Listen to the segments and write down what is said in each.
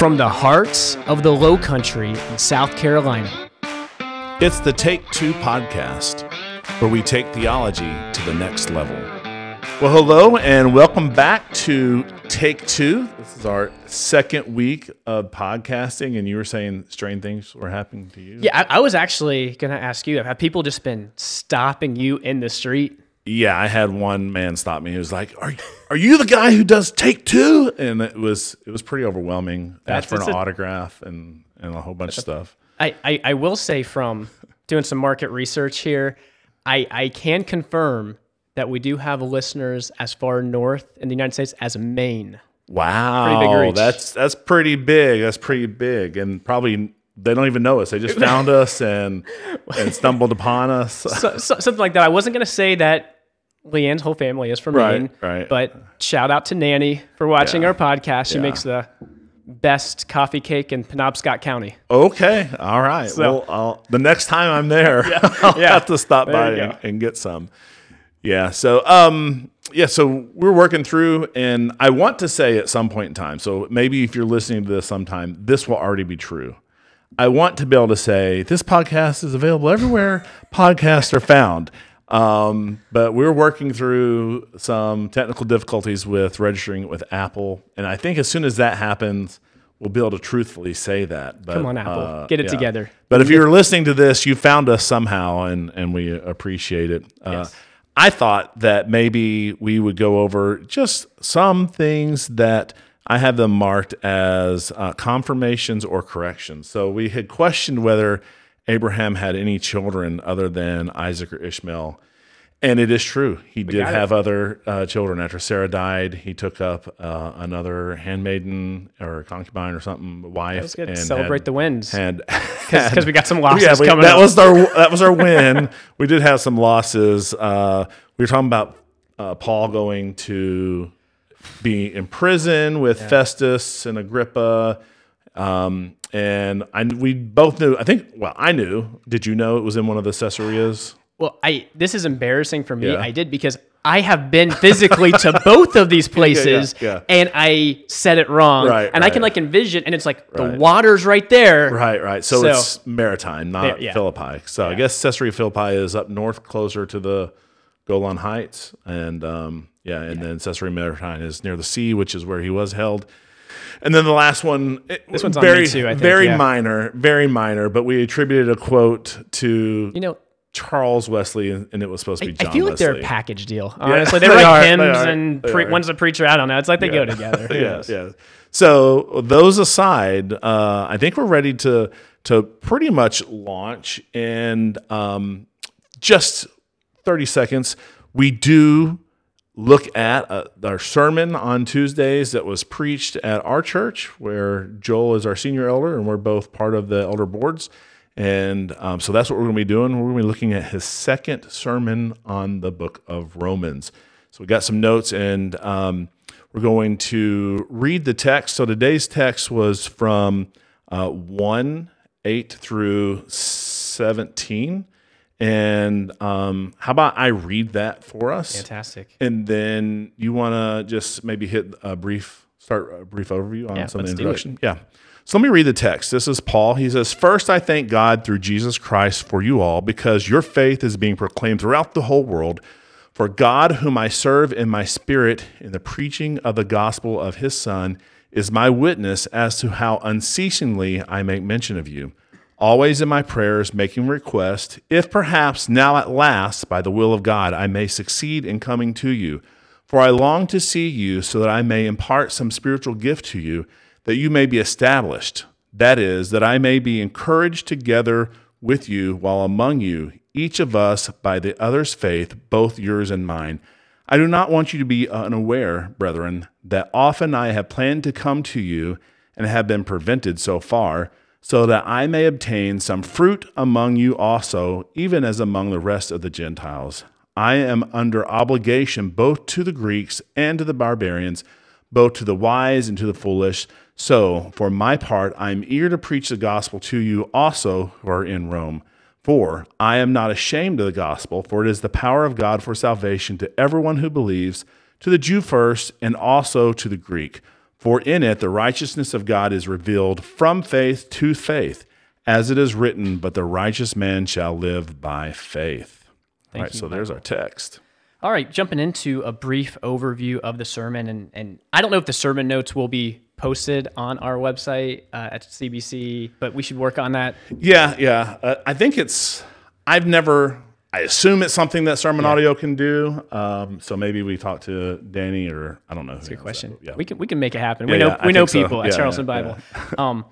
from the heart of the low country in South Carolina. It's the Take Two podcast, where we take theology to the next level. Well, hello, and welcome back to Take Two. This is our second week of podcasting, and you were saying strange things were happening to you. Yeah, I, I was actually going to ask you have people just been stopping you in the street? Yeah, I had one man stop me. He was like, "Are are you the guy who does Take Two? And it was it was pretty overwhelming. Asked for an a- autograph and and a whole bunch of stuff. I, I, I will say from doing some market research here, I, I can confirm that we do have listeners as far north in the United States as Maine. Wow, big that's that's pretty big. That's pretty big, and probably they don't even know us. They just found us and and stumbled upon us. So, so, something like that. I wasn't going to say that Leanne's whole family is from Right, Maine, right. but shout out to Nanny for watching Yeah, our podcast. She yeah. makes the best coffee cake in Penobscot County. Okay, all right. well, I'll, the next time I'm there, I'll yeah. have to stop There by and, and get some. Yeah. So, um, yeah. So we're working through, and I want to say at some point in time. So maybe if you're listening to this sometime, this will already be true. I want to be able to say this podcast is available everywhere podcasts are found. Um, but we're working through some technical difficulties with registering it with Apple, and I think as soon as that happens, we'll be able to truthfully say that. But, Come on, Apple. uh, Get it together. But if you're listening to this, you found us somehow, and and we appreciate it. Uh, Yes. I thought that maybe we would go over just some things that I have them marked as uh, confirmations or corrections. So we had questioned whether Abraham had any children other than Isaac or Ishmael. And it is true. He did have other uh, children. After Sarah died, he took up uh, another handmaiden or concubine or something, wife. And Celebrate had- the wins. had Because we got some losses yeah, we- coming that up. was our that was our win. we did have some losses. Uh, we were talking about uh, Paul going to be in prison with Festus and Agrippa, um, and I we both knew. I think. Well, I knew. Did you know it was in one of the Caesareas? Well, I this is embarrassing for me. Yeah. I did because I have been physically to both of these places, yeah. and I said it wrong. Right, and I can like envision, and it's like the water's right there. Right, right. So, So- it's maritime, not Yeah, yeah. Philippi. So I guess Caesarea Philippi is up north, closer to the Golan Heights, and um, yeah, and then Caesarea Maritime is near the sea, which is where he was held. And then the last one, this one's on very, me too, I think, very yeah. minor, very minor, but we attributed a quote to You know, Charles Wesley, and, and it was supposed to be John I feel like they're a package deal. Honestly, they're they like are, they hymns are, and they pre- are. one's a preacher. I don't know. It's like they go together. yes, yeah, knows? yeah. So those aside, uh, I think we're ready to to pretty much launch. And um, just thirty seconds, we do look at uh, our sermon on Tuesdays that was preached at our church, where Joel is our senior elder, and we're both part of the elder boards. And um, so that's what we're going to be doing. We're going to be looking at his second sermon on the book of Romans. So we got some notes, and um, we're going to read the text. So today's text was from uh, 1 8 through 17. And um, how about I read that for us? Fantastic. And then you want to just maybe hit a brief, start a brief overview on Yeah, some of the let's do it. introduction. Yeah. So let me read the text. This is Paul. He says, First, I thank God through Jesus Christ for you all, because your faith is being proclaimed throughout the whole world. For God, whom I serve in my spirit in the preaching of the gospel of his Son, is my witness as to how unceasingly I make mention of you always in my prayers making request, if perhaps now at last, by the will of God, I may succeed in coming to you. For I long to see you so that I may impart some spiritual gift to you, that you may be established. That is, that I may be encouraged together with you while among you, each of us by the other's faith, both yours and mine. I do not want you to be unaware, brethren, that often I have planned to come to you and have been prevented so far, so that I may obtain some fruit among you also, even as among the rest of the Gentiles. I am under obligation both to the Greeks and to the barbarians, both to the wise and to the foolish. So, for my part, I am eager to preach the gospel to you also who are in Rome. For I am not ashamed of the gospel, for it is the power of God for salvation to everyone who believes, to the Jew first, and also to the Greek. For in it the righteousness of God is revealed from faith to faith, as it is written, But the righteous man shall live by faith. All right, you, so there's our text. All right, jumping into a brief overview of the sermon, and, and I don't know if the sermon notes will be posted on our website uh, at CBC, but we should work on that. Yeah, yeah. Uh, I think it's, I've never, I assume it's something that Sermon Audio can do. Um, so maybe we talk to Danny or I don't know. That's a Good question. yeah. We can we can make it happen. Yeah, we know yeah, I we know think so. people at Yeah, Charleston yeah, Bible. um,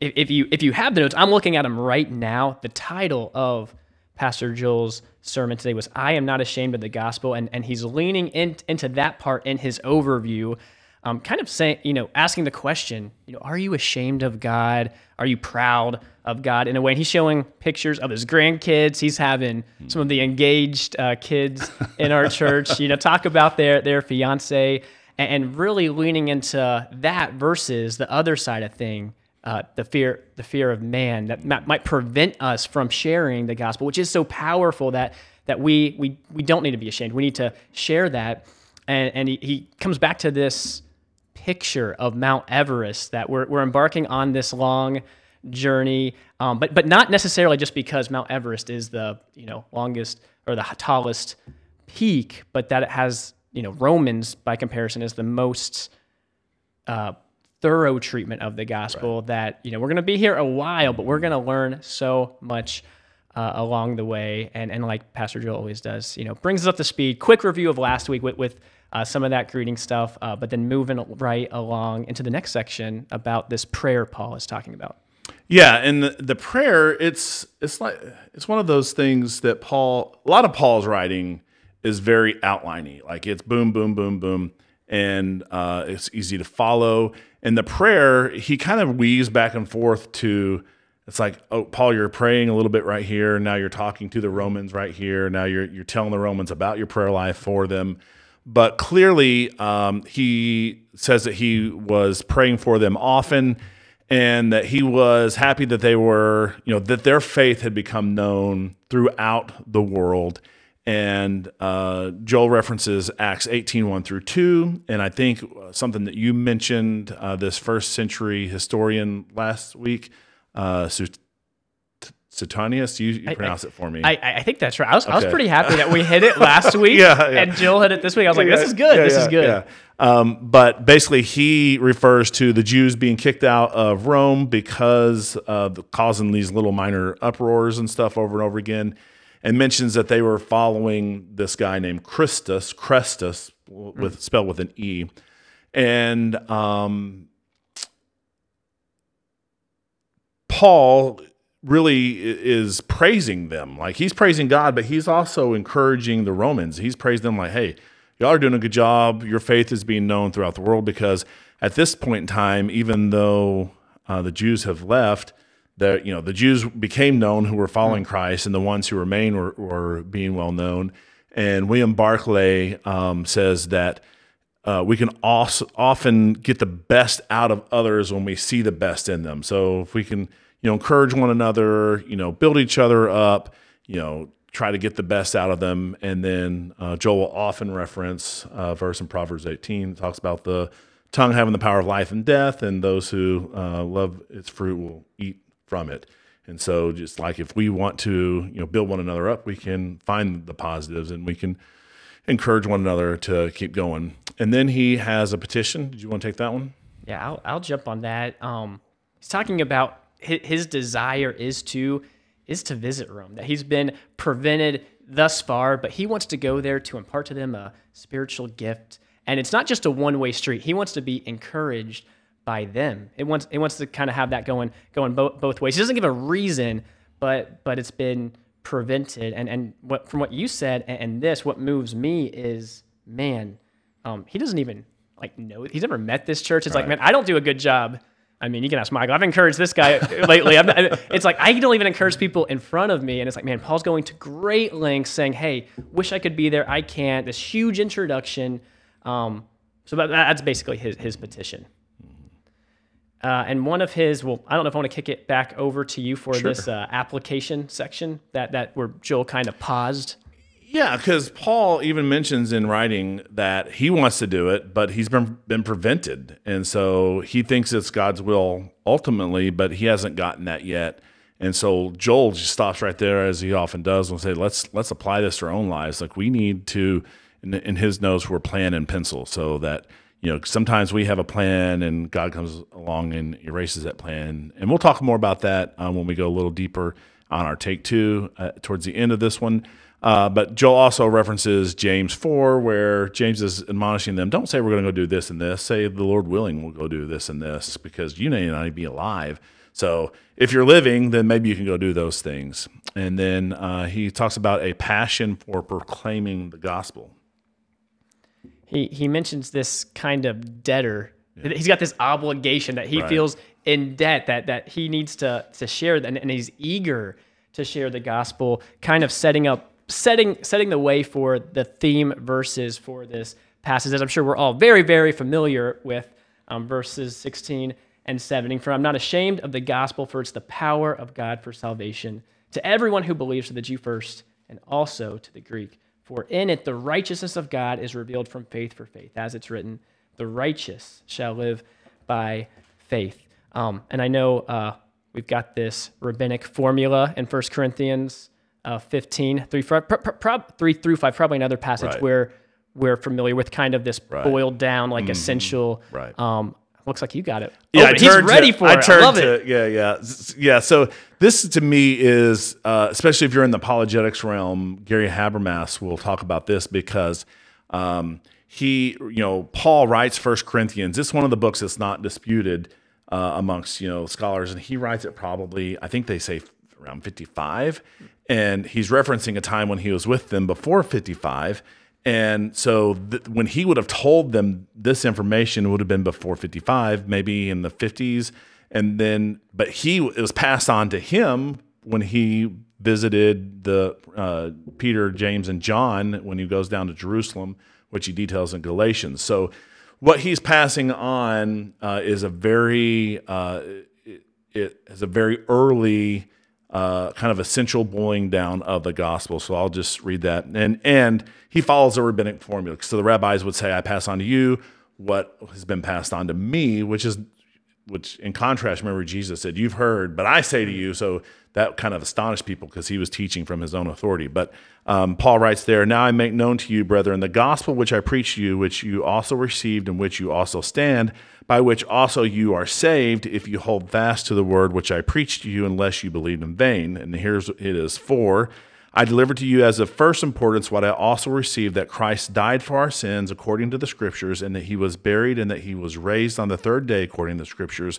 if, if you if you have the notes, I'm looking at them right now. The title of Pastor Joel's sermon today was "I am not ashamed of the gospel," and and he's leaning in, into that part in his overview. Um, kind of saying, you know, asking the question, you know, are you ashamed of God? Are you proud of God in a way? And he's showing pictures of his grandkids. He's having some of the engaged uh, kids in our church, you know, talk about their their fiance and, really leaning into that versus the other side of thing, uh, the fear the fear of man that might prevent us from sharing the gospel, which is so powerful that that we we we don't need to be ashamed. We need to share that. And and he, he comes back to this picture of Mount Everest that we're, we're embarking on this long journey, um, but but not necessarily just because Mount Everest is the you know longest or the tallest peak, but that it has you know Romans by comparison is the most uh, thorough treatment of the gospel. That you know we're going to be here a while, but we're going to learn so much. Uh, along the way, and and like Pastor Joel always does, you know, brings us up to speed. Quick review of last week with with uh, some of that greeting stuff, uh, but then moving right along into the next section about this prayer Paul is talking about. Yeah, and the, the prayer, it's it's like it's one of those things that Paul, a lot of Paul's writing is very outliney. Like it's boom, boom, boom, boom, and uh, it's easy to follow. And the prayer, he kind of weaves back and forth to. It's like, oh, Paul, you're praying a little bit right here. Now you're talking to the Romans right here. Now you're you're telling the Romans about your prayer life for them. But clearly, um, he says that he was praying for them often and that he was happy that they were, you know, that their faith had become known throughout the world. And uh, Joel references Acts 18, 1 through 2. And I think uh, something that you mentioned, uh, this first century historian last week, uh, Suetonius, you, you pronounce it for me. I, I think that's right. I was, I was pretty happy that we hit it last week, Yeah, yeah. and Jill hit it this week. I was like, this is good. yeah, this is good. yeah. Um, but basically, he refers to the Jews being kicked out of Rome because of causing these little minor uproars and stuff over and over again, and mentions that they were following this guy named Christus, Chrestus, with spelled with an e, and um, Paul really is praising them. Like he's praising God, but he's also encouraging the Romans. He's praised them like, hey, y'all are doing a good job. Your faith is being known throughout the world because at this point in time, even though uh, the Jews have left, the you know the Jews became known who were following Christ, and the ones who remain were, were being well known. And William Barclay um, says that uh, we can also often get the best out of others when we see the best in them. So if we can, you know, encourage one another, you know, build each other up, you know, try to get the best out of them. And then uh, Joel will often reference a verse in Proverbs 18 that talks about the tongue having the power of life and death, and those who uh, love its fruit will eat from it. And so, just like if we want to, you know, build one another up, we can find the positives and we can encourage one another to keep going. And then he has a petition. Did you want to take that one? Yeah, I'll, I'll jump on that. Um, he's talking about his, desire is to is to visit Rome. That he's been prevented thus far, but he wants to go there to impart to them a spiritual gift. And it's not just a one way street. He wants to be encouraged by them. It wants it wants to kind of have that going going both both ways. He doesn't give a reason, but but it's been prevented. And and what from what you said and, and this, what moves me is man, um, he doesn't even like know he's never met this church. It's like, man, I don't do a good job. I mean, you can ask Michael. I've encouraged this guy lately. It's like I don't even encourage people in front of me, and it's like, man, Paul's going to great lengths, saying, "Hey, wish I could be there. I can't." This huge introduction. Um, so that, that's basically his his petition. Uh, and one of his, well, I don't know if I want to kick it back over to you for this uh, application section that that where Joel kind of paused. Yeah, because Paul even mentions in writing that he wants to do it, but he's been been prevented, and so he thinks it's God's will ultimately, but he hasn't gotten that yet. And so Joel just stops right there, as he often does, and say, "Let's let's apply this to our own lives. Like we need to." In, in his notes, we're plan and pencil, so that you know sometimes we have a plan, and God comes along and erases that plan. And we'll talk more about that um, when we go a little deeper on our take two uh, towards the end of this one. Uh, but Joel also references James 4, where James is admonishing them don't say we're going to go do this and this. Say the Lord willing, we'll go do this and this because you may not be alive. So if you're living, then maybe you can go do those things. And then uh, he talks about a passion for proclaiming the gospel. He, he mentions this kind of debtor. Yeah. He's got this obligation that he right. feels in debt that, that he needs to, to share, and, and he's eager to share the gospel, kind of setting up setting setting the way for the theme verses for this passage, as I'm sure we're all very very familiar with um, verses 16 and 17. For I'm not ashamed of the gospel, for it's the power of God for salvation to everyone who believes, to the Jew first, and also to the Greek. For in it the righteousness of God is revealed from faith for faith, as it's written, "The righteous shall live by faith." Um, and I know uh, we've got this rabbinic formula in 1 Corinthians uh, 15, three, pro, pro, three through 5, probably another passage right. where we're familiar with kind of this right. boiled down, like mm-hmm. essential. Right. Um, looks like you got it. Yeah, oh, he's ready to, for I it. I love to, it. Yeah, yeah, yeah. So this to me is, uh, especially if you're in the apologetics realm, Gary Habermas will talk about this because um, he, you know, Paul writes First Corinthians. It's one of the books that's not disputed uh, amongst you know scholars, and he writes it probably. I think they say around 55 and he's referencing a time when he was with them before 55 and so th- when he would have told them this information would have been before 55 maybe in the 50s and then but he it was passed on to him when he visited the uh, peter james and john when he goes down to jerusalem which he details in galatians. So what he's passing on uh, is a very uh, it, it is a very early uh, kind of essential boiling down of the gospel. So I'll just read that. And and he follows a rabbinic formula. So the rabbis would say, I pass on to you what has been passed on to me, which is which in contrast, remember Jesus said, You've heard, but I say to you. So that kind of astonished people because he was teaching from his own authority. But um, Paul writes there, Now I make known to you, brethren, the gospel which I preach to you, which you also received, and which you also stand, by which also you are saved, if you hold fast to the word which I preached to you, unless you believed in vain. And here's it is for. I delivered to you as of first importance what I also received that Christ died for our sins according to the Scriptures, and that he was buried, and that he was raised on the third day according to the Scriptures,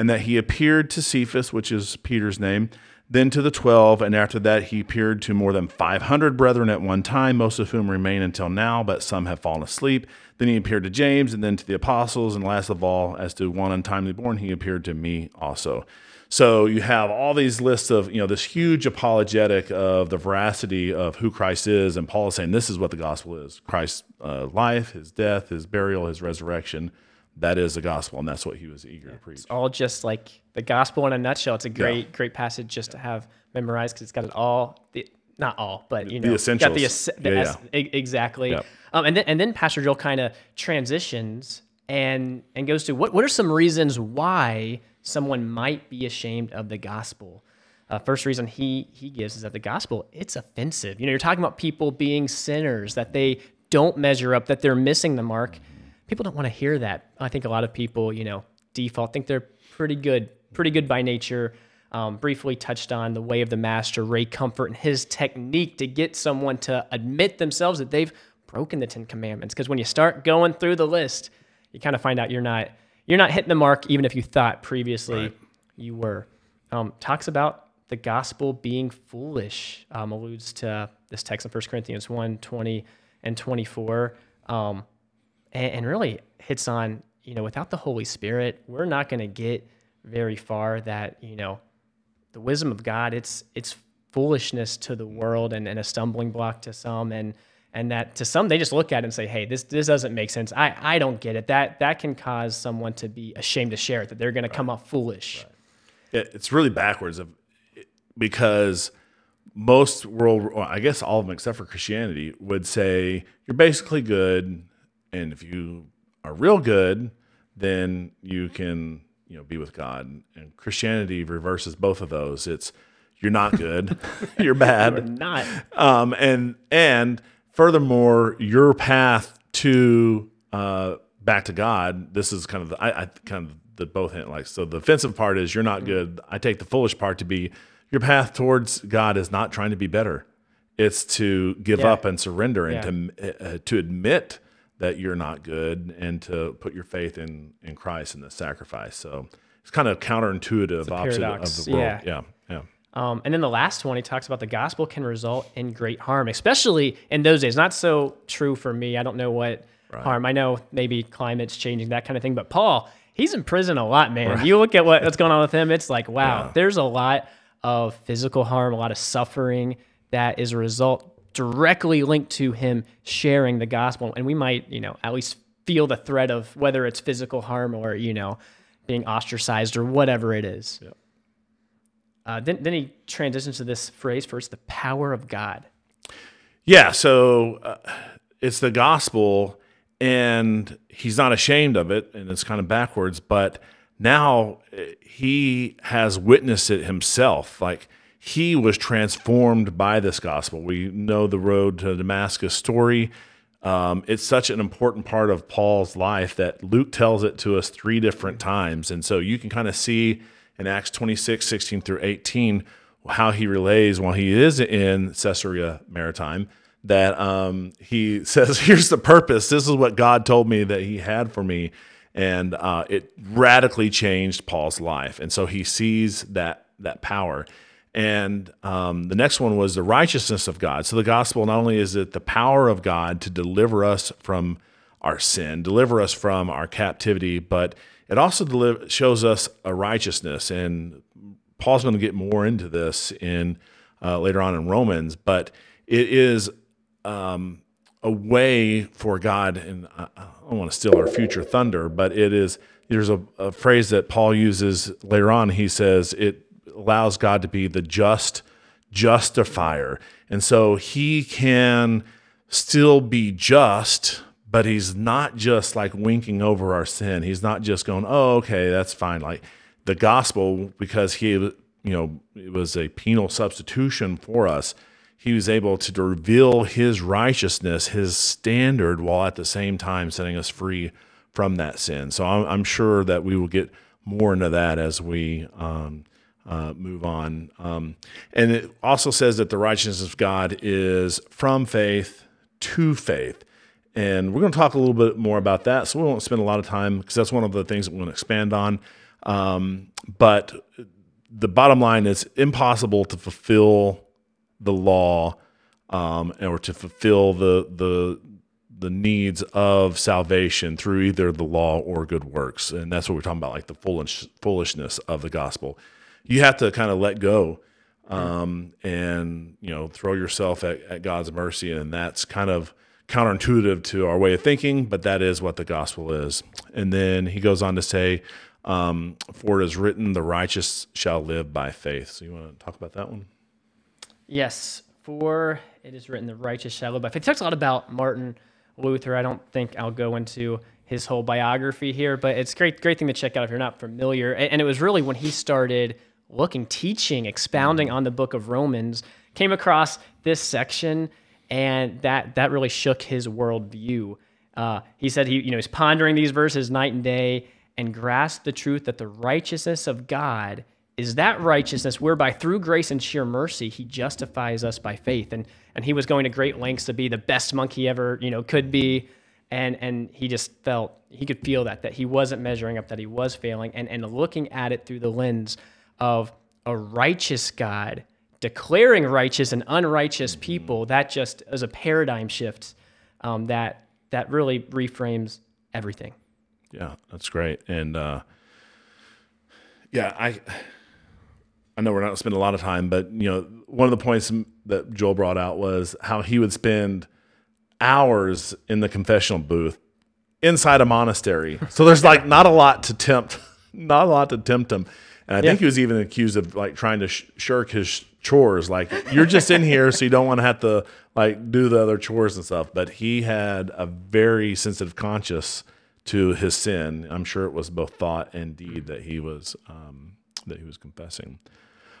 and that he appeared to Cephas, which is Peter's name, then to the twelve, and after that he appeared to more than five hundred brethren at one time, most of whom remain until now, but some have fallen asleep. Then he appeared to James, and then to the apostles, and last of all, as to one untimely born, he appeared to me also. So you have all these lists of, you know, this huge apologetic of the veracity of who Christ is. And Paul is saying this is what the gospel is Christ's uh, life, his death, his burial, his resurrection. That is the gospel. And that's what he was eager yeah, to preach. It's all just like the gospel in a nutshell. It's a great, yeah. great passage just yeah. to have memorized because it's got it all. The, not all, but you know, the essentials. Got the, the yeah, exactly. Um, and then and then Pastor Joel kind of transitions and and goes to what what are some reasons why someone might be ashamed of the gospel. Uh, first reason he he gives is that the gospel it's offensive. You know, you're talking about people being sinners, that they don't measure up, that they're missing the mark. People don't want to hear that. I think a lot of people, you know, default think they're pretty good, pretty good by nature. Um, briefly touched on the way of the master, Ray Comfort, and his technique to get someone to admit themselves that they've broken the Ten Commandments. Because when you start going through the list, you kind of find out you're not you're not hitting the mark even if you thought previously right. you were. Um, talks about the gospel being foolish, um, alludes to this text in 1 Corinthians 1 20 and 24, um, and, and, really hits on, you know, without the Holy Spirit, we're not going to get very far. That, you know, the wisdom of God, it's, it's foolishness to the world and, and a stumbling block to some. And, and that to some they just look at it and say hey this this doesn't make sense i i don't get it that that can cause someone to be ashamed to share it that they're going right. to come off foolish right. it's really backwards of because most world, I guess all of them except for Christianity, would say you're basically good, and if you are real good, then you can you know be with God. And Christianity reverses both of those. It's you're not good, you're bad, Or not. um, and and furthermore, your path to uh, back to God. This is kind of the, I, I kind of the both hint like so. The offensive part is you're not good. I take the foolish part to be your path towards God is not trying to be better. It's to give Yeah. up and surrender and to uh, to admit that you're not good and to put your faith in in Christ and the sacrifice. So it's kind of counterintuitive, opposite of the world. yeah. yeah, yeah. Um, and then the last one, he talks about the gospel can result in great harm, especially in those days. Not so true for me. I don't know what harm. I know maybe climate's changing, that kind of thing. But Paul, he's in prison a lot, man. You look at what, what's going on with him, it's like, wow, Yeah. there's a lot of physical harm, a lot of suffering that is a result directly linked to him sharing the gospel. And we might, you know, at least feel the threat of whether it's physical harm or, you know, being ostracized or whatever it is. Uh, then, then he transitions to this phrase first the power of God. Yeah, so uh, it's the gospel, and he's not ashamed of it, and it's kind of backwards. But now he has witnessed it himself. Like he was transformed by this gospel. We know the road to Damascus story. Um, it's such an important part of Paul's life that Luke tells it to us three different times. And so you can kind of see in Acts 26, 16 through 18, how he relays while he is in Caesarea Maritime that um, he says, Here's the purpose. This is what God told me that he had for me. And uh, it radically changed Paul's life. And so he sees that, that power. And um, the next one was the righteousness of God. So the gospel not only is it the power of God to deliver us from our sin, deliver us from our captivity, but it also deliver, shows us a righteousness. And Paul's going to get more into this in uh, later on in Romans, but it is um, a way for God, and I, I don't want to steal our future thunder, but it is. There's a, a phrase that Paul uses later on. He says it allows God to be the just justifier, and so He can still be just, but He's not just like winking over our sin. He's not just going, "Oh, okay, that's fine." Like the gospel, because He, you know, it was a penal substitution for us he was able to reveal his righteousness, his standard, while at the same time setting us free from that sin. So I'm, I'm sure that we will get more into that as we um, uh, move on. Um, and it also says that the righteousness of God is from faith to faith. And we're going to talk a little bit more about that. So we won't spend a lot of time because that's one of the things that we want to expand on. Um, but the bottom line is impossible to fulfill the law um, or to fulfill the the the needs of salvation through either the law or good works, and that's what we're talking about, like the foolish foolishness of the gospel. You have to kind of let go um, and you know throw yourself at, at God's mercy, and that's kind of counterintuitive to our way of thinking, but that is what the gospel is. And then he goes on to say, um, "For it is written, the righteous shall live by faith." So you want to talk about that one? Yes, for it is written, the righteous shall live by faith. He talks a lot about Martin Luther. I don't think I'll go into his whole biography here, but it's great, great thing to check out if you're not familiar. And, and it was really when he started looking, teaching, expounding on the book of Romans, came across this section, and that that really shook his worldview. Uh, he said he, you know, he's pondering these verses night and day and grasped the truth that the righteousness of God is that righteousness whereby through grace and sheer mercy he justifies us by faith. And and he was going to great lengths to be the best monk he ever you know could be. And and he just felt he could feel that that he wasn't measuring up that he was failing and and looking at it through the lens of a righteous god declaring righteous and unrighteous people that just is a paradigm shift um, that that really reframes everything Yeah, that's great. And uh, yeah, I I know we're not going to spend a lot of time, but you know, one of the points that Joel brought out was how he would spend hours in the confessional booth inside a monastery. So there's like not a lot to tempt, not a lot to tempt him. And I think he was even accused of like trying to sh- shirk his chores. Like you're just in here, so you don't want to have to like do the other chores and stuff. But he had a very sensitive conscience to his sin. I'm sure it was both thought and deed that he was um, that he was confessing.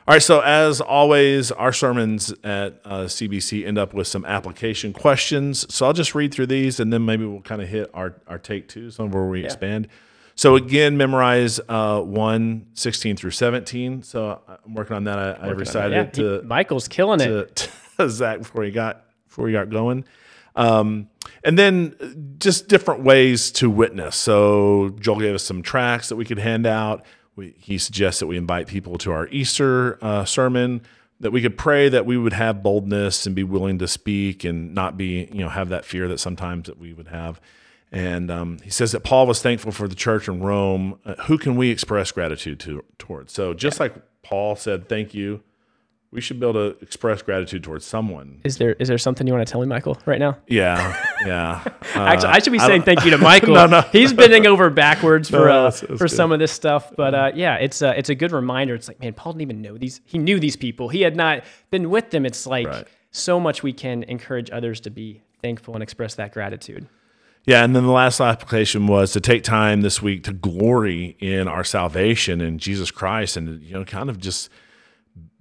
All right, so as always, our sermons at uh, CBC end up with some application questions. So I'll just read through these, and then maybe we'll kind of hit our, our take two, some where we expand. So again, memorize uh, 1, 16 through 17. So I'm working on that. I, I recited Yeah, it to, he- Michael's killing it. to, to Zach before he got before he got going. Um, and then just different ways to witness. So Joel gave us some tracts that we could hand out. We, he suggests that we invite people to our Easter uh, sermon. That we could pray that we would have boldness and be willing to speak and not be, you know, have that fear that sometimes that we would have. And um, he says that Paul was thankful for the church in Rome. Uh, who can we express gratitude to towards? So just like Paul said, "Thank you," we should be able to express gratitude towards someone. Is there is there something you want to tell me, Michael, right now? Yeah, yeah. Uh, Actually, I should be saying thank you to Michael. No, no. He's bending over backwards for No, uh, that's- for good. some of this stuff. But uh, yeah, it's a it's a good reminder. It's like, man, Paul didn't even know these. He knew these people. He had not been with them. It's like Right. so much we can encourage others to be thankful and express that gratitude. Yeah, and then the last application was to take time this week to glory in our salvation in Jesus Christ, and you know, kind of just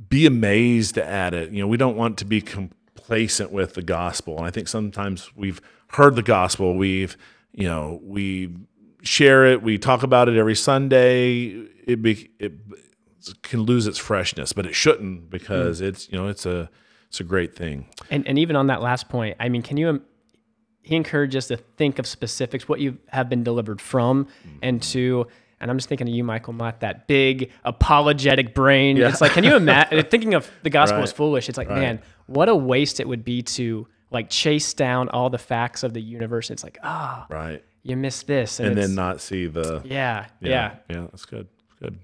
be amazed at it. You know, we don't want to be complacent with the gospel, and I think sometimes we've heard the gospel, we've you know, we share it, we talk about it every Sunday. It be it can lose its freshness, but it shouldn't because mm. it's you know it's a it's a great thing. And and even on that last point, I mean, can you? He encourages us to think of specifics, what you have been delivered from, and to. And I'm just thinking of you, Michael, not that big apologetic brain. It's like, can you imagine thinking of the gospel as foolish? It's like, man, what a waste it would be to like chase down all the facts of the universe. It's like, ah, Right. you missed this, And it's- then not see the yeah, yeah, Yeah, that's good. Good.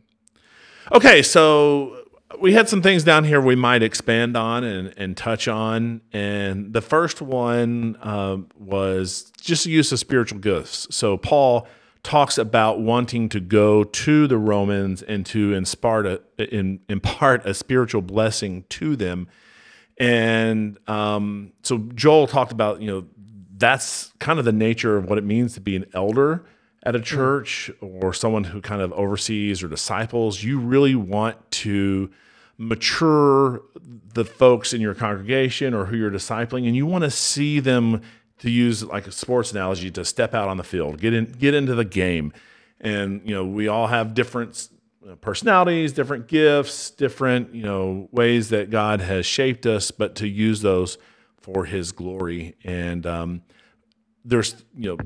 Okay, so we had some things down here we might expand on and, and touch on. And the first one um, was just the use of spiritual gifts. So Paul talks about wanting to go to the Romans and to impart a, in, impart a spiritual blessing to them. And um, so Joel talked about, you know, that's kind of the nature of what it means to be an elder at a church or someone who kind of oversees or disciples. You really want to mature the folks in your congregation or who you're discipling, and you want to see them, to use like a sports analogy, to step out on the field, get in, get into the game. And you know, we all have different personalities, different gifts, different you know ways that God has shaped us, but to use those for His glory. And um, there's you know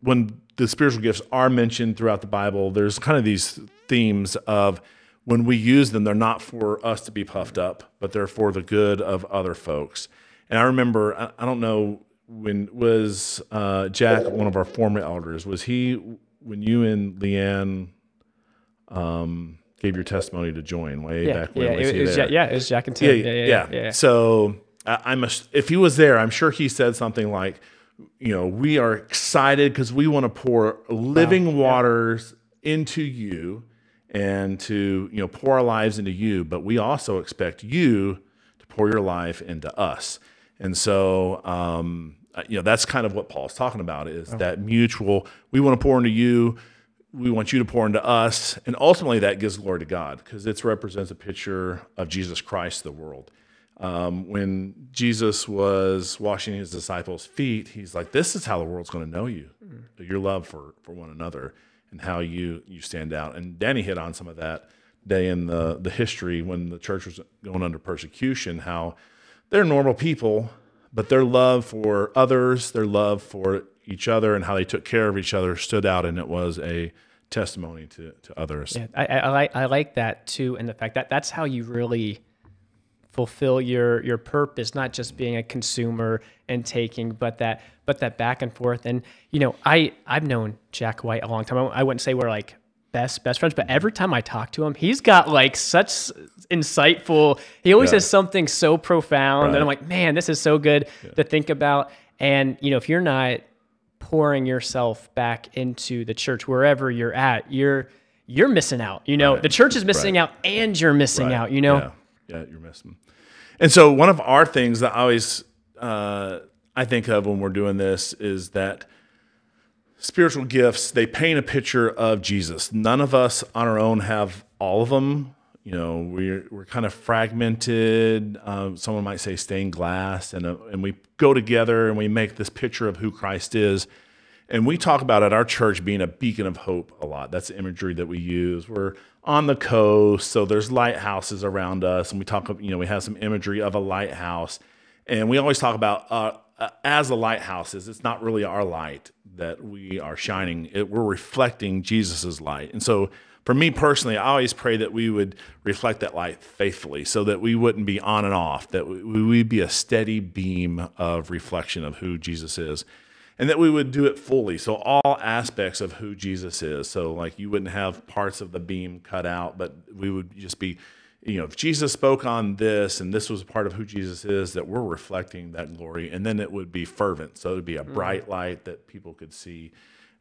when the spiritual gifts are mentioned throughout the Bible, there's kind of these themes of when we use them, they're not for us to be puffed up, but they're for the good of other folks. And I remember, I, I don't know when was uh, Jack one of our former elders? Was he when you and Leanne um, gave your testimony to join way yeah, back when? yeah. Was It, he it was there? Jack, yeah, it was Jack and Tim. yeah, yeah, yeah, yeah, yeah. So I, I'm if he was there, I'm sure he said something like, you know, we are excited because we want to pour living waters into you and to you know pour our lives into you, but we also expect you to pour your life into us. And so, um, uh, you know, that's kind of what Paul's talking about is that mutual. We want to pour into you we want you to pour into us and ultimately that gives glory to god because it represents a picture of jesus christ the world um, when jesus was washing his disciples feet he's like this is how the world's going to know you your love for, for one another and how you you stand out. And danny hit on some of that day in the, the history when the church was going under persecution how they're normal people but their love for others their love for each other and how they took care of each other stood out and it was a testimony to, to others. Yeah, I, I, I like I like that too, and the fact that that's how you really fulfill your your purpose, not just being a consumer and taking, but that but that back and forth. And you know, I I've known Jack White a long time. I, I wouldn't say we're like best best friends, but every time I talk to him, he's got like such insightful. He always Yeah. has something so profound, and I'm like, man, this is so good to think about. And you know, if you're not pouring yourself back into the church wherever you're at you're you're missing out. You know, the church is missing out and you're missing Right. out, you know? Yeah, yeah, you're missing. And so one of our things that I always uh, I think of when we're doing this is that spiritual gifts they paint a picture of Jesus. None of us on our own have all of them. You know, we're we're kind of fragmented. Um, someone might say stained glass, and uh, and we go together and we make this picture of who Christ is. And we talk about at our church being a beacon of hope a lot. That's the imagery that we use. We're on the coast, so there's lighthouses around us, and we talk. You know, we have some imagery of a lighthouse, and we always talk about uh, uh, as the lighthouses. It's not really our light that we are shining. It, we're reflecting Jesus's light, and so for me personally, I always pray that we would reflect that light faithfully, so that we wouldn't be on and off. That we would be a steady beam of reflection of who Jesus is and that we would do it fully. So all aspects of who Jesus is. So like you wouldn't have parts of the beam cut out, but we would just be, you know, if Jesus spoke on this and this was a part of who Jesus is, that we're reflecting that glory, and then it would be fervent. So it would be a bright light that people could see.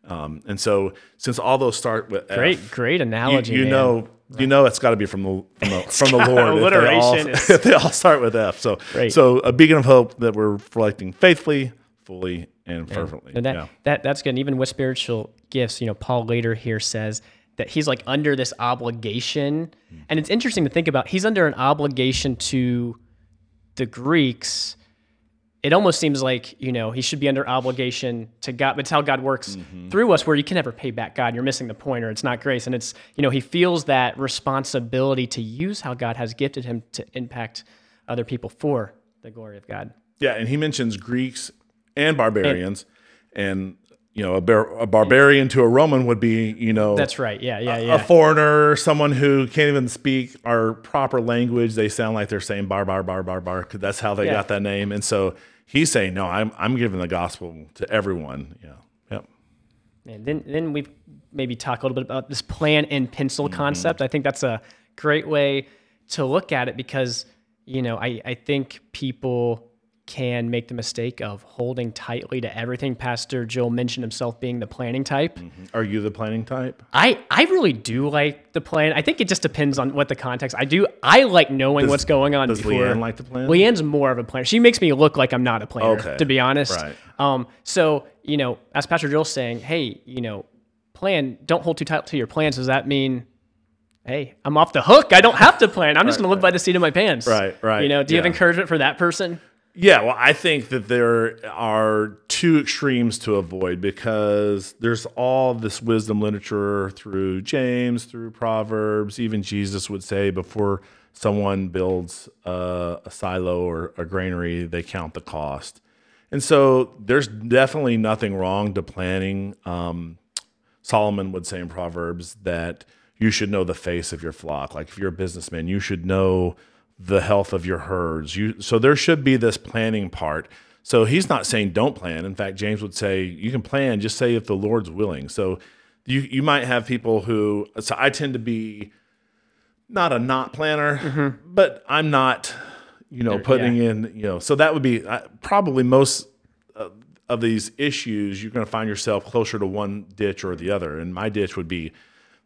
Um, and so since all those start with F, Great, great you, analogy. you man. know, you know, it's got to be from the from the, from the Lord. if they all- if they all start with F. So, Great. so a beacon of hope that we're reflecting faithfully, fully, and fervently. And that, yeah. that that's good. And even with spiritual gifts, you know, Paul later here says that he's like under this obligation. Hmm. And it's interesting to think about. He's under an obligation to the Greeks. It almost seems like, you know, he should be under obligation to God, but it's how God works mm-hmm. through us where you can never pay back God. You're missing the point or it's not grace. And it's, you know, he feels that responsibility to use how God has gifted him to impact other people for the glory of God. Yeah, and he mentions Greeks and barbarians, and you know, a, bar- a barbarian to a Roman would be, you know, That's right. Yeah, yeah, yeah. a foreigner, someone who can't even speak our proper language. They sound like they're saying bar, bar, bar, bar, bar, 'cause that's how they Yeah. got that name. And so he's saying, no, I'm, I'm giving the gospel to everyone. Yeah. Yep. And then then we maybe talk a little bit about this plan in pencil mm-hmm. concept. I think that's a great way to look at it because you know I, I think people can make the mistake of holding tightly to everything. Pastor Joel mentioned himself being the planning type. Are you the planning type? I, I really do like the plan. I think it just depends on what the context. I do I like knowing what's going on Does before. Leanne like to plan? Leanne's more of a planner. She makes me look like I'm not a planner, Okay. to be honest. Right. Um, so, you know, as Pastor Joel's saying, hey, you know, plan, don't hold too tight to your plans. Does that mean, hey, I'm off the hook? I don't have to plan. I'm just going to live by the seat of my pants. Right, right, You know, do you have encouragement for that person? Yeah, well, I think that there are two extremes to avoid because there's all this wisdom literature through James, through Proverbs. Even Jesus would say before someone builds a, a silo or a granary, they count the cost. And so there's definitely nothing wrong to planning. Um, Solomon would say in Proverbs that you should know the face of your flock. Like if you're a businessman, you should know the health of your herds. You so there should be this planning part. So he's not saying don't plan. In fact, James would say you can plan, just say if the Lord's willing. So you you might have people who so I tend to be not a not planner, but I'm not you know putting in you know so that would be uh, probably most of these issues, you're going to find yourself closer to one ditch or the other. And my ditch would be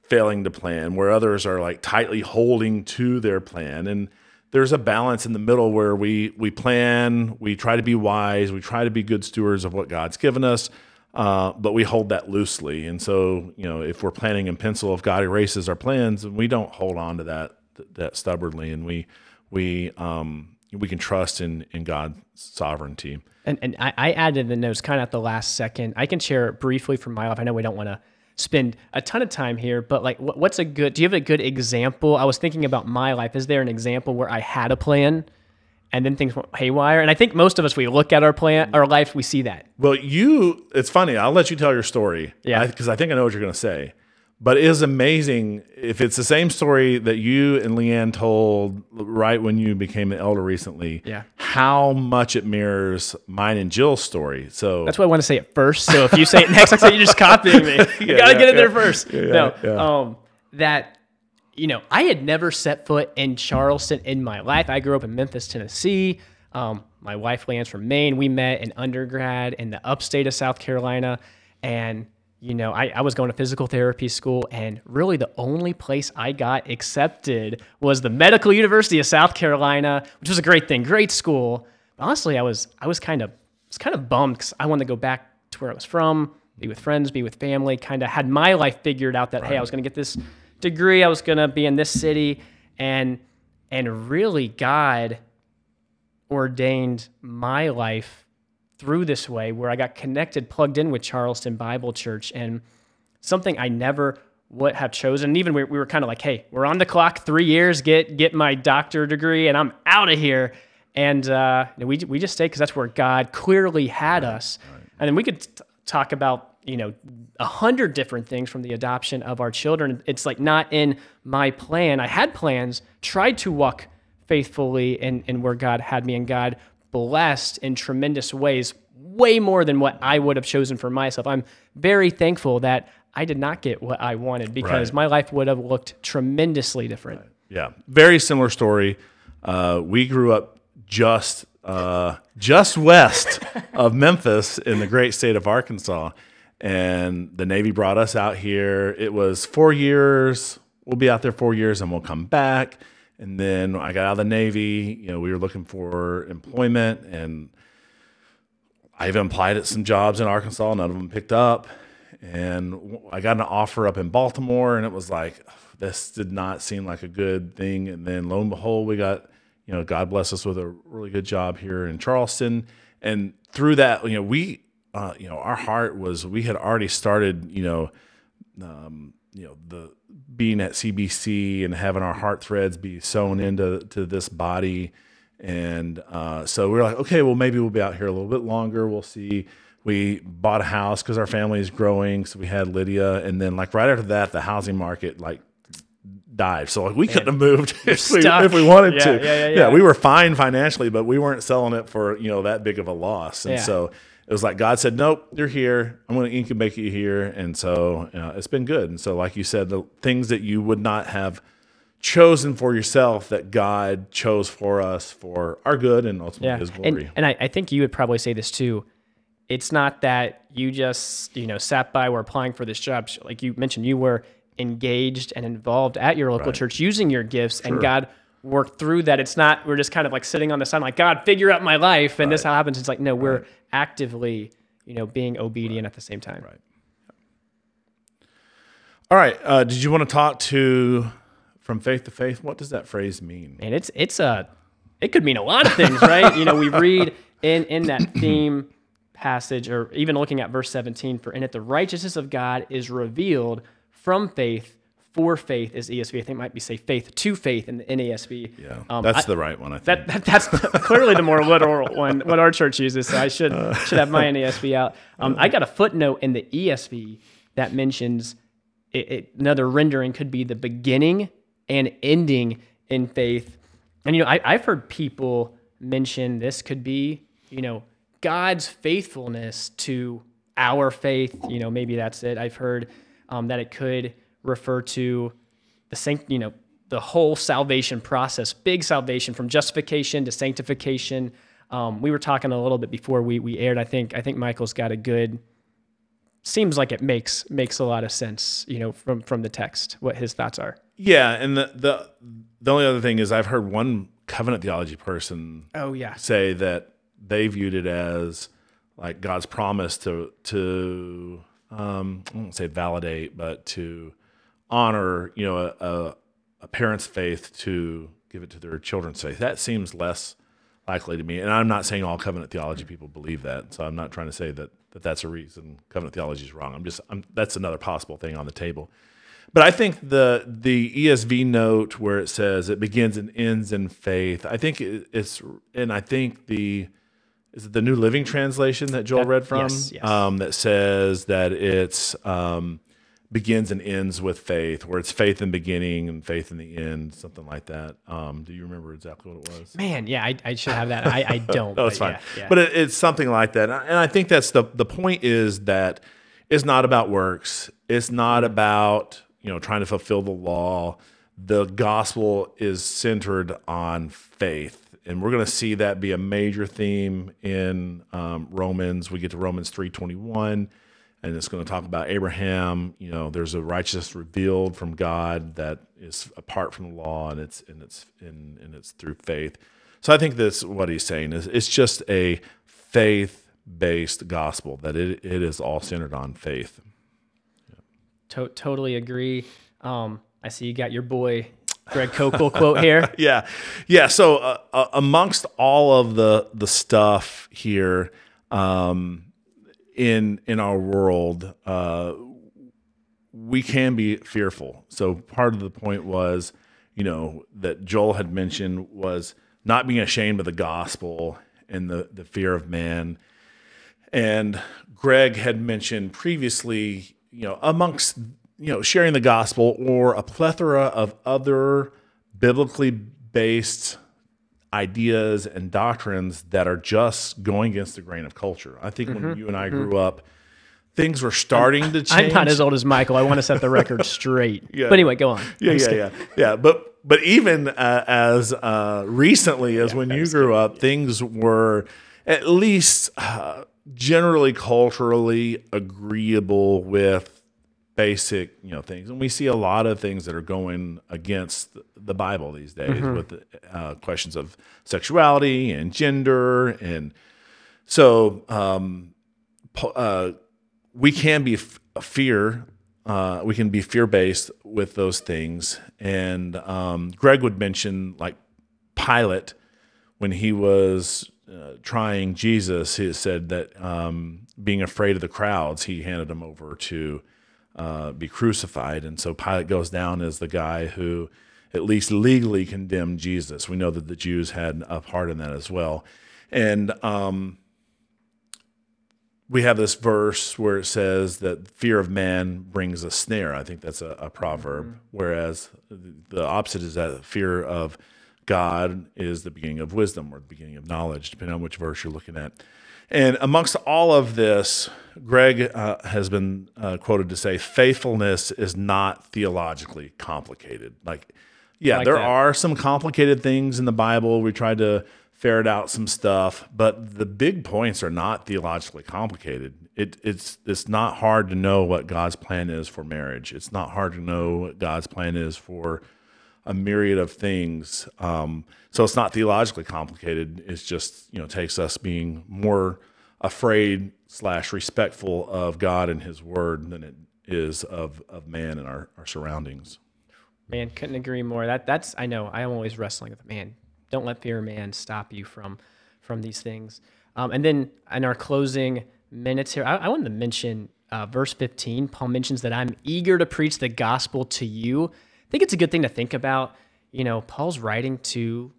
failing to plan, where others are like tightly holding to their plan. And there's a balance in the middle where we we plan, we try to be wise, we try to be good stewards of what God's given us, uh, but we hold that loosely. And so, you know, if we're planning in pencil, if God erases our plans, we don't hold on to that that stubbornly, and we we um, we can trust in in God's sovereignty. And, and I, I added the notes kind of at the last second. I can share briefly from my life. I know we don't want to spend a ton of time here, but like, what's a good? Do you have a good example? I was thinking about my life. Is there an example where I had a plan, and then things went haywire? And I think most of us, we look at our plan, our life, we see that. Well, you, it's funny. I'll let you tell your story. Yeah. Because I, think I know what you're going to say. But it is amazing if it's the same story that you and Leanne told right when you became an elder recently. Yeah. How much it mirrors mine and Jill's story. So That's why I want to say it first. So if you say it next, I say you're just copying me. You gotta yeah, get it there yeah. first. no, yeah. um, that you know, I had never set foot in Charleston in my life. I grew up in Memphis, Tennessee. Um, my wife Leanne's from Maine. We met in undergrad in the upstate of South Carolina, and you know, I, I was going to physical therapy school, and really the only place I got accepted was the Medical University of South Carolina, which was a great thing, great school. But honestly, I was I was kind of was kind of bummed because I wanted to go back to where I was from, be with friends, be with family. Kind of had my life figured out that hey, I was going to get this degree, I was going to be in this city, and and really God ordained my life through this way where I got connected, plugged in with Charleston Bible Church, and something I never would have chosen. And even we, we were kind of like, hey, we're on the clock, three years, get get my doctor degree, and I'm out of here. And uh, we we just stayed because that's where God clearly had right, us. Right. And then we could t- talk about you know a hundred different things from the adoption of our children. It's like not in my plan. I had plans, tried to walk faithfully in, in where God had me, and God blessed in tremendous ways, way more than what I would have chosen for myself. I'm very thankful that I did not get what I wanted because right. my life would have looked tremendously different. Right. Yeah, very similar story. Uh, we grew up just uh, just west of Memphis in the great state of Arkansas, and the Navy brought us out here. It was four years. We'll be out there four years, and we'll come back. And then I got out of the Navy. You know, we were looking for employment, and I even applied at some jobs in Arkansas. None of them picked up. And I got an offer up in Baltimore, and it was like, this did not seem like a good thing. And then lo and behold, we got, you know, God bless us with a really good job here in Charleston. And through that, you know, we, uh, you know, our heart was we had already started, you know, um, you know the being at CBC and having our heart threads be sewn into to this body. And uh, so we are like, okay, well, maybe we'll be out here a little bit longer. We'll see. We bought a house because our family is growing. So we had Lydia. And then, like, right after that, the housing market, like, died. So like we Man, couldn't have moved if we, if we, wanted yeah, to. Yeah, yeah, yeah, we were fine financially, but we weren't selling it for you know that big of a loss. And so it was like God said, "Nope, you're here. I'm going to incubate you here." And so uh, it's been good. And so, like you said, the things that you would not have chosen for yourself that God chose for us for our good and ultimately yeah. His glory. And, and I, I, think you would probably say this too. It's not that you just you know sat by were applying for this job. Like you mentioned, you were engaged and involved at your local right. church using your gifts, sure. and God work through that. It's not we're just kind of like sitting on the side like God figure out my life and right. this how happens. It's like no, we're right. actively you know being obedient right. at the same time. Right. All right. Uh, did you want to talk to from faith to faith? What does that phrase mean? And it's it's a it could mean a lot of things, right? you know, we read in in that theme passage or even looking at verse 17 for in it the righteousness of God is revealed from faith for faith is ESV. I think might be say faith to faith in the NASB. Yeah, um, that's I, the right one. I think that, that that's clearly the more literal one. What our church uses, so I should uh, should have my NASB out. Um, I got a footnote in the ESV that mentions it, it, another rendering could be the beginning and ending in faith. And you know, I, I've heard people mention this could be you know God's faithfulness to our faith. You know, maybe that's it. I've heard um, that it could refer to the sanct, you know, the whole salvation process, big salvation from justification to sanctification. Um, we were talking a little bit before we we aired. I think I think Michael's got a good. Seems like it makes makes a lot of sense, you know, from from the text. What his thoughts are. Yeah, and the the the only other thing is I've heard one covenant theology person. Oh yeah. Say that they viewed it as like God's promise to to um, I won't say validate, but to honor, you know, a, a, a, parent's faith to give it to their children's faith. That seems less likely to me. And I'm not saying all covenant theology people believe that. So I'm not trying to say that, that that's a reason covenant theology is wrong. I'm just, I'm, that's another possible thing on the table. But I think the the ESV note where it says it begins and ends in faith, I think it's, and I think the, is it the New Living Translation that Joel that, read from? Yes, yes. Um, that says that it's, um, begins and ends with faith, where it's faith in the beginning and faith in the end, something like that. Um, do you remember exactly what it was? Man, yeah, I, I should have that. I, I don't. no, it's fine. Yeah, yeah. But it, it's something like that. And I think that's the the point is that it's not about works. It's not about you know trying to fulfill the law. The gospel is centered on faith, and we're going to see that be a major theme in um, Romans. We get to Romans three twenty one and it's going to talk about Abraham. You know, there's a righteousness revealed from God that is apart from the law, and it's and it's and, and it's through faith. So I think that's what he's saying is it's just a faith based gospel that it, it is all centered on faith. To- totally agree. Um, I see you got your boy Greg Koukl quote here. yeah, yeah. So uh, uh, amongst all of the the stuff here um, in in our world, uh, we can be fearful. So part of the point was, you know, that Joel had mentioned was not being ashamed of the gospel and the the fear of man. And Greg had mentioned previously, you know, amongst you know, sharing the gospel or a plethora of other biblically based ideas and doctrines that are just going against the grain of culture. I think mm-hmm. when you and I grew mm-hmm. up, things were starting to change. I'm not as old as Michael. I want to set the record straight. yeah. But anyway, go on. Yeah, yeah, yeah, yeah. But but even uh, as uh, recently as yeah, when you grew up, things were at least uh, generally culturally agreeable with basic you know things and we see a lot of things that are going against the bible these days mm-hmm. with uh, questions of sexuality and gender and so um, uh, we can be f- fear uh, we can be fear based with those things and um, greg would mention like pilate when he was uh, trying jesus he said that um, being afraid of the crowds he handed him over to uh, be crucified. And so Pilate goes down as the guy who at least legally condemned Jesus. We know that the Jews had a part in that as well. And um, we have this verse where it says that fear of man brings a snare. I think that's a, a proverb. Mm-hmm. Whereas the opposite is that fear of God is the beginning of wisdom or the beginning of knowledge, depending on which verse you're looking at. And amongst all of this, Greg uh, has been uh, quoted to say, faithfulness is not theologically complicated. Like, yeah, like there that. are some complicated things in the Bible. We tried to ferret out some stuff, but the big points are not theologically complicated. It, it's it's not hard to know what God's plan is for marriage. It's not hard to know what God's plan is for a myriad of things. Um, so it's not theologically complicated. It's just you know takes us being more afraid slash respectful of God and His Word than it is of of man and our, our surroundings. Man, couldn't agree more. That that's I know I am always wrestling with man. Don't let fear man stop you from from these things. Um, and then in our closing minutes here, I, I wanted to mention uh, verse 15. Paul mentions that I'm eager to preach the gospel to you. I think it's a good thing to think about. You know, Paul's writing to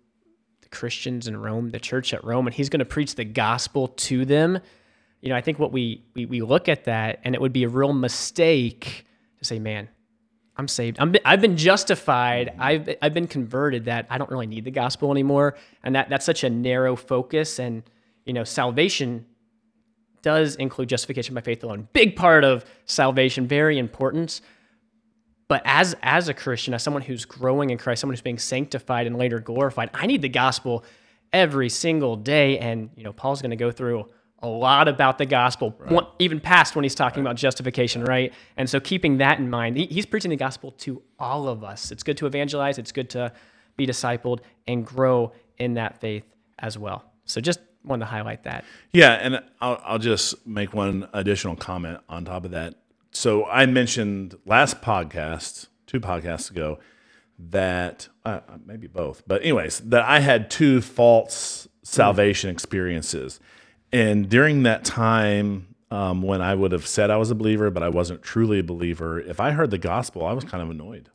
the Christians in Rome, the church at Rome, and he's going to preach the gospel to them you know, I think what we, we we look at that, and it would be a real mistake to say, "Man, I'm saved. I'm, I've been justified. I've I've been converted. That I don't really need the gospel anymore." And that that's such a narrow focus. And you know, salvation does include justification by faith alone. Big part of salvation, very important. But as as a Christian, as someone who's growing in Christ, someone who's being sanctified and later glorified, I need the gospel every single day. And you know, Paul's going to go through a lot about the gospel, right. even past when he's talking right. about justification, right? And so keeping that in mind, he, he's preaching the gospel to all of us. It's good to evangelize, it's good to be discipled and grow in that faith as well. So just wanted to highlight that. Yeah, and I'll, I'll just make one additional comment on top of that. So I mentioned last podcast, two podcasts ago, that uh, maybe both, but anyways, that I had two false salvation experiences. And during that time, um, when I would have said I was a believer, but I wasn't truly a believer, if I heard the gospel, I was kind of annoyed.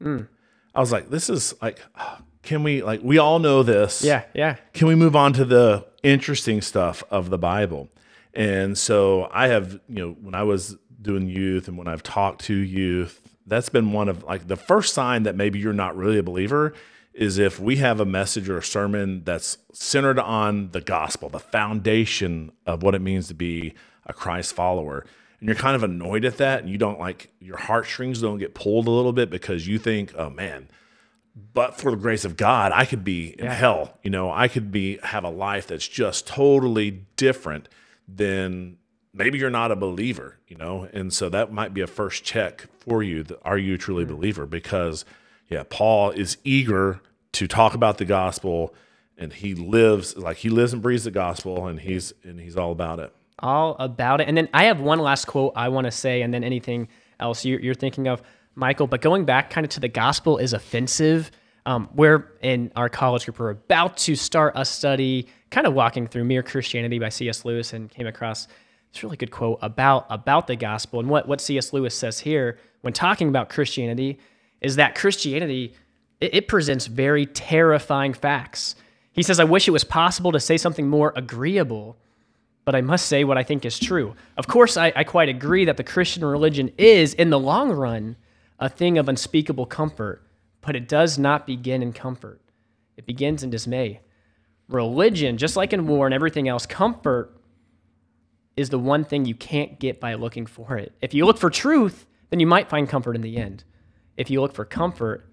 Mm. I was like, this is like, can we, like, we all know this. Yeah, yeah. Can we move on to the interesting stuff of the Bible? And so I have, you know, when I was doing youth and when I've talked to youth, that's been one of like the first sign that maybe you're not really a believer is if we have a message or a sermon that's centered on the gospel, the foundation of what it means to be a Christ follower, and you're kind of annoyed at that, and you don't like your heartstrings don't get pulled a little bit because you think, oh man, but for the grace of God, I could be in yeah. hell. You know, I could be have a life that's just totally different than maybe you're not a believer, you know, and so that might be a first check for you. That, are you truly a believer? Because yeah, Paul is eager to talk about the gospel, and he lives like he lives and breathes the gospel, and he's and he's all about it. All about it. And then I have one last quote I want to say, and then anything else you're, you're thinking of, Michael. But going back kind of to the gospel is offensive. Um, we're in our college group. We're about to start a study, kind of walking through Mere Christianity by C.S. Lewis, and came across this really good quote about about the gospel. And what what C.S. Lewis says here when talking about Christianity is that Christianity it, it presents very terrifying facts. He says, "I wish it was possible to say something more agreeable." but I must say what I think is true. Of course, I, I, quite agree that the Christian religion is, in the long run, a thing of unspeakable comfort, but it does not begin in comfort. It begins in dismay. Religion, just like in war and everything else, comfort is the one thing you can't get by looking for it. If you look for truth, then you might find comfort in the end. If you look for comfort,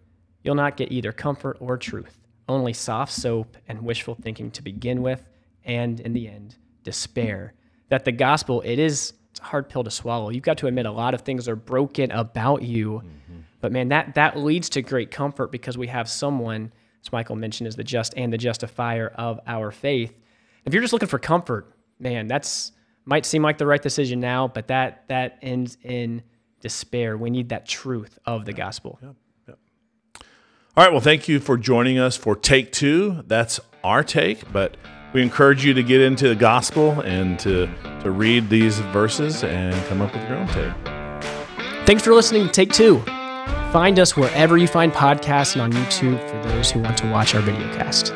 you'll not get either comfort or truth, only soft soap and wishful thinking to begin with, and in the end, despair. That the gospel, it is it's a hard pill to swallow. You've got to admit a lot of things are broken about you. Mm-hmm. But man, that that leads to great comfort because we have someone, as Michael mentioned, is the just and the justifier of our faith. If you're just looking for comfort, man, that's might seem like the right decision now, but that that ends in despair. We need that truth of the gospel. Yeah. Yeah. All right. Well, thank you for joining us for take two. That's our take, but we encourage you to get into the gospel and to, to read these verses and come up with your own take. Thanks for listening to Take Two. Find us wherever you find podcasts and on YouTube for those who want to watch our video cast.